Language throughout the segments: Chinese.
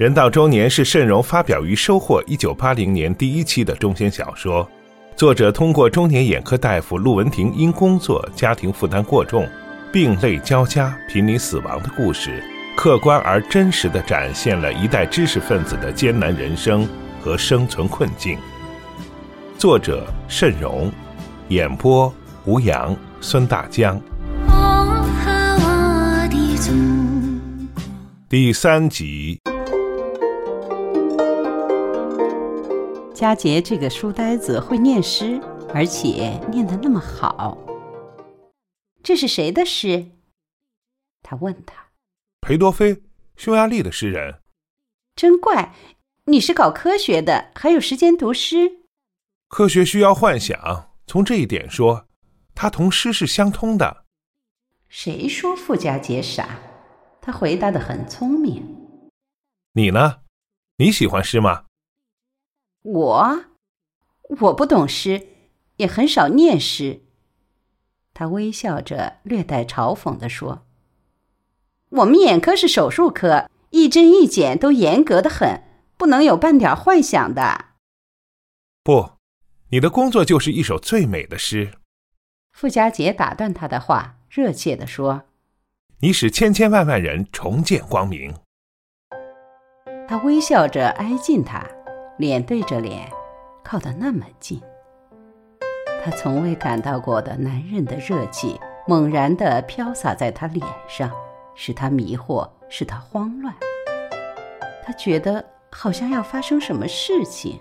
人到中年是慎荣发表于《收获》一九八零年第一期的中篇小说。作者通过中年眼科大夫陆文婷因工作、家庭负担过重，病累交加、濒临死亡的故事，客观而真实地展现了一代知识分子的艰难人生和生存困境。作者慎荣，演播吴阳、孙大江。第三集。佳杰这个书呆子会念诗，而且念得那么好。这是谁的诗？他问他。裴多菲，匈牙利的诗人。真怪，你是搞科学的，还有时间读诗？科学需要幻想，从这一点说，它同诗是相通的。谁说傅家杰傻？他回答的很聪明。你呢？你喜欢诗吗？我，我不懂诗，也很少念诗。他微笑着，略带嘲讽地说：“我们眼科是手术科，一针一剪都严格的很，不能有半点幻想的。”不，你的工作就是一首最美的诗。傅家杰打断他的话，热切地说：“你使千千万万人重见光明。”他微笑着挨近他。脸对着脸，靠得那么近。他从未感到过的男人的热气，猛然地飘洒在他脸上，使他迷惑，使他慌乱。他觉得好像要发生什么事情。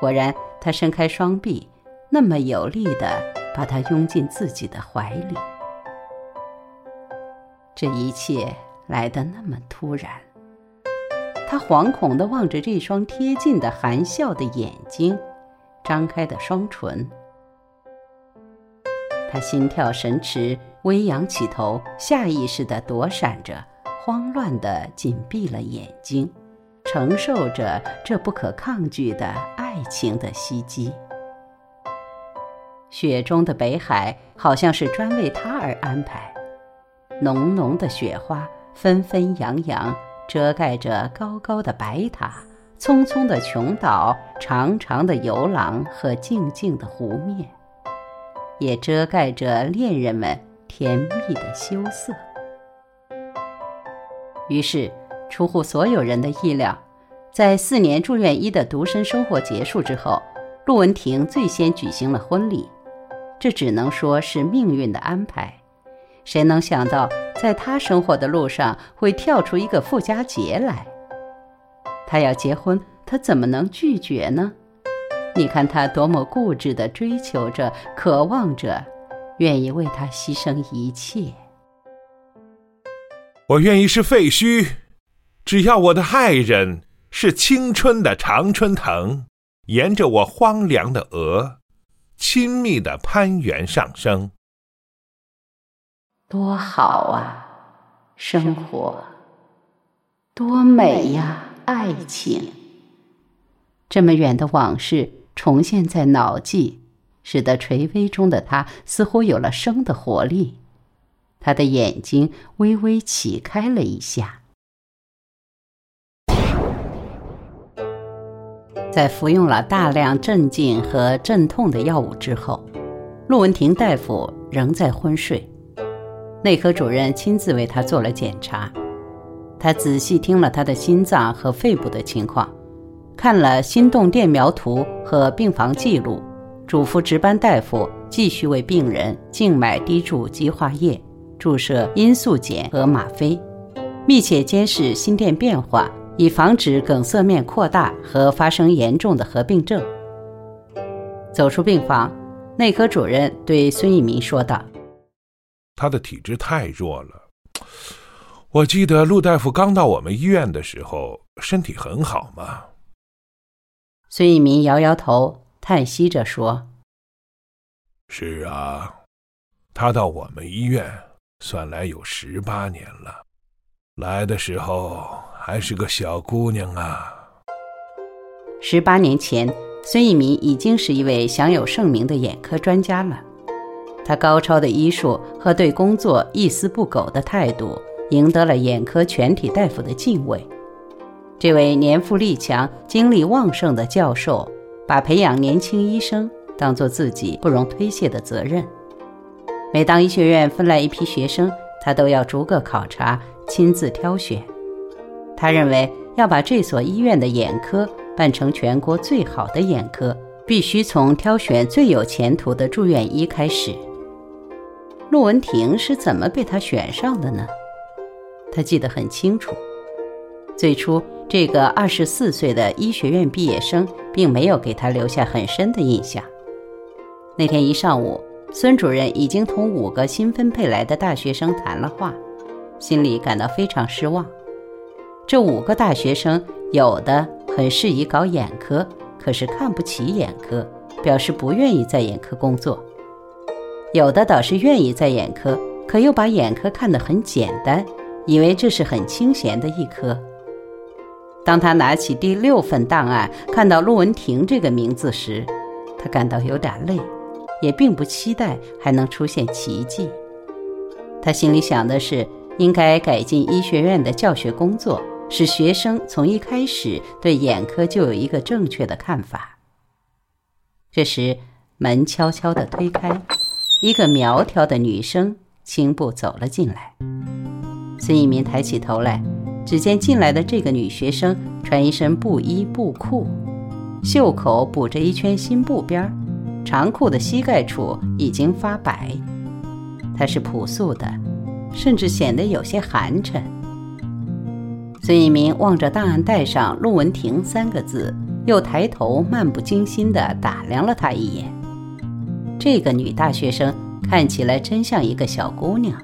果然，他伸开双臂，那么有力地把他拥进自己的怀里。这一切来得那么突然。他惶恐地望着这双贴近的含笑的眼睛，张开的双唇。他心跳神驰，微扬起头，下意识地躲闪着，慌乱地紧闭了眼睛，承受着这不可抗拒的爱情的袭击。雪中的北海好像是专为他而安排，浓浓的雪花纷纷扬扬。遮盖着高高的白塔、匆匆的琼岛、长长的游廊和静静的湖面，也遮盖着恋人们甜蜜的羞涩。于是，出乎所有人的意料，在四年住院医的独身生活结束之后，陆文婷最先举行了婚礼。这只能说是命运的安排。谁能想到，在他生活的路上会跳出一个富家杰来？他要结婚，他怎么能拒绝呢？你看他多么固执地追求着、渴望着，愿意为他牺牲一切。我愿意是废墟，只要我的爱人是青春的常春藤，沿着我荒凉的额，亲密地攀援上升。多好啊，生活！多美呀，爱情！这么远的往事重现在脑际，使得垂危中的他似乎有了生的活力。他的眼睛微微启开了一下。在服用了大量镇静和镇痛的药物之后，陆文婷大夫仍在昏睡。内科主任亲自为他做了检查，他仔细听了他的心脏和肺部的情况，看了心动电描图和病房记录，嘱咐值班大夫继续为病人静脉滴注激化液、注射罂粟碱和吗啡，密切监视心电变化，以防止梗塞面扩大和发生严重的合并症。走出病房，内科主任对孙一民说道。他的体质太弱了。我记得陆大夫刚到我们医院的时候，身体很好嘛。孙一民摇摇头，叹息着说：“是啊，他到我们医院算来有十八年了，来的时候还是个小姑娘啊。”十八年前，孙一民已经是一位享有盛名的眼科专家了。他高超的医术和对工作一丝不苟的态度，赢得了眼科全体大夫的敬畏。这位年富力强、精力旺盛的教授，把培养年轻医生当做自己不容推卸的责任。每当医学院分来一批学生，他都要逐个考察，亲自挑选。他认为，要把这所医院的眼科办成全国最好的眼科，必须从挑选最有前途的住院医开始。陆文婷是怎么被他选上的呢？他记得很清楚。最初，这个二十四岁的医学院毕业生并没有给他留下很深的印象。那天一上午，孙主任已经同五个新分配来的大学生谈了话，心里感到非常失望。这五个大学生有的很适宜搞眼科，可是看不起眼科，表示不愿意在眼科工作；有的倒是愿意在眼科，可又把眼科看得很简单，以为这是很清闲的一科。当他拿起第六份档案，看到陆文婷这个名字时，他感到有点累，也并不期待还能出现奇迹。他心里想的是，应该改进医学院的教学工作，使学生从一开始对眼科就有一个正确的看法。这时，门悄悄地推开，一个苗条的女生轻步走了进来。孙一民抬起头来。只见进来的这个女学生穿一身布衣布裤，袖口补着一圈新布边，长裤的膝盖处已经发白。她是朴素的，甚至显得有些寒碜。孙一鸣望着档案袋上“陆文婷”三个字，又抬头漫不经心地打量了她一眼。这个女大学生看起来真像一个小姑娘，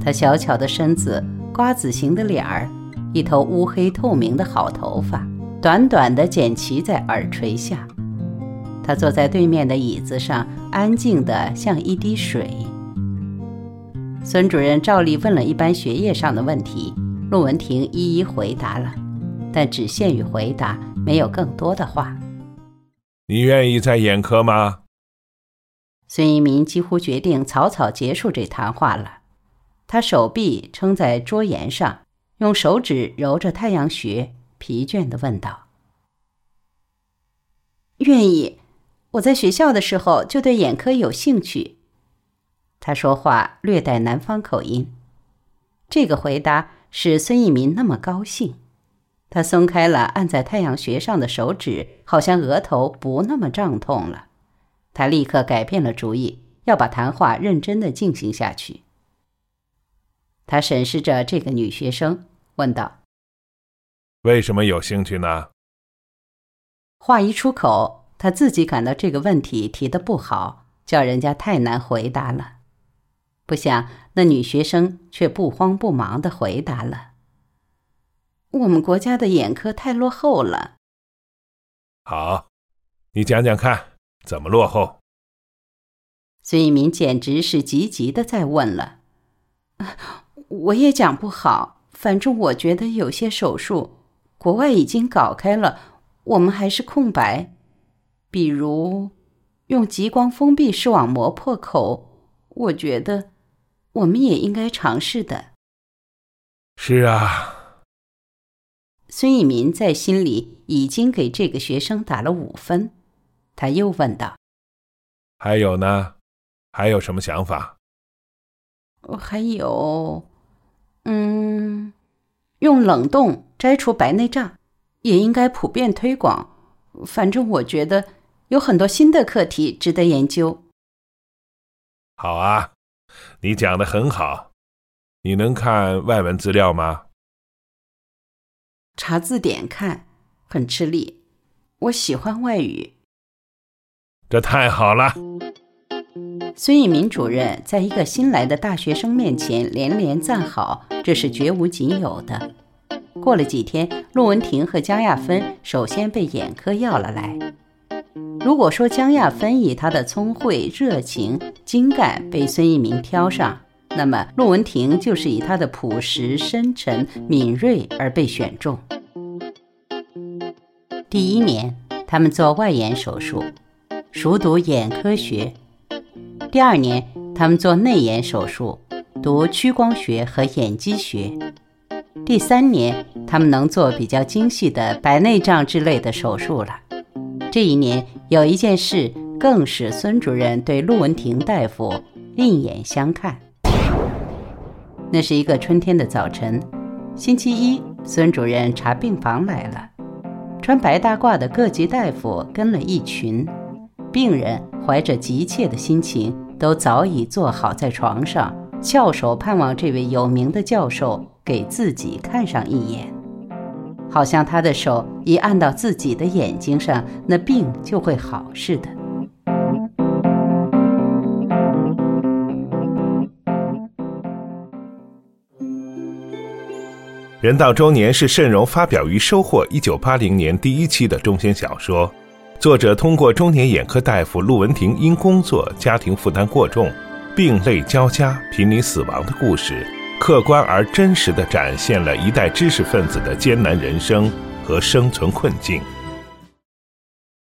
她小巧的身子。瓜子形的脸儿，一头乌黑透明的好头发，短短的剪齐在耳垂下。他坐在对面的椅子上，安静的像一滴水。孙主任照例问了一般学业上的问题，陆文婷一一回答了，但只限于回答，没有更多的话。你愿意在眼科吗？孙一民几乎决定草草结束这谈话了。他手臂撑在桌沿上，用手指揉着太阳穴，疲倦地问道：“愿意。我在学校的时候就对眼科有兴趣。”他说话略带南方口音。这个回答使孙一民那么高兴，他松开了按在太阳穴上的手指，好像额头不那么胀痛了。他立刻改变了主意，要把谈话认真的进行下去。他审视着这个女学生，问道：“为什么有兴趣呢？”话一出口，他自己感到这个问题提的不好，叫人家太难回答了。不想那女学生却不慌不忙的回答了：“我们国家的眼科太落后了。”好，你讲讲看，怎么落后？孙一民简直是急急的在问了。我也讲不好，反正我觉得有些手术，国外已经搞开了，我们还是空白。比如，用激光封闭视网膜破口，我觉得我们也应该尝试的。是啊，孙一民在心里已经给这个学生打了五分。他又问道：“还有呢？还有什么想法？”我还有。嗯，用冷冻摘除白内障，也应该普遍推广。反正我觉得有很多新的课题值得研究。好啊，你讲的很好。你能看外文资料吗？查字典看，很吃力。我喜欢外语。这太好了。孙一民主任在一个新来的大学生面前连连赞好，这是绝无仅有的。过了几天，陆文婷和江亚芬首先被眼科要了来。如果说江亚芬以她的聪慧、热情、精干被孙一民挑上，那么陆文婷就是以她的朴实、深沉、敏锐而被选中。第一年，他们做外眼手术，熟读眼科学。第二年，他们做内眼手术，读屈光学和眼肌学。第三年，他们能做比较精细的白内障之类的手术了。这一年有一件事，更使孙主任对陆文婷大夫另眼相看。那是一个春天的早晨，星期一，孙主任查病房来了，穿白大褂的各级大夫跟了一群，病人怀着急切的心情，都早已坐好在床上，翘首盼望这位有名的教授给自己看上一眼，好像他的手一按到自己的眼睛上，那病就会好似的。人到中年是慎荣发表于收获一九八零年第一期的中篇小说。作者通过中年眼科大夫陆文婷因工作、家庭负担过重，病累交加、濒临死亡的故事，客观而真实地展现了一代知识分子的艰难人生和生存困境。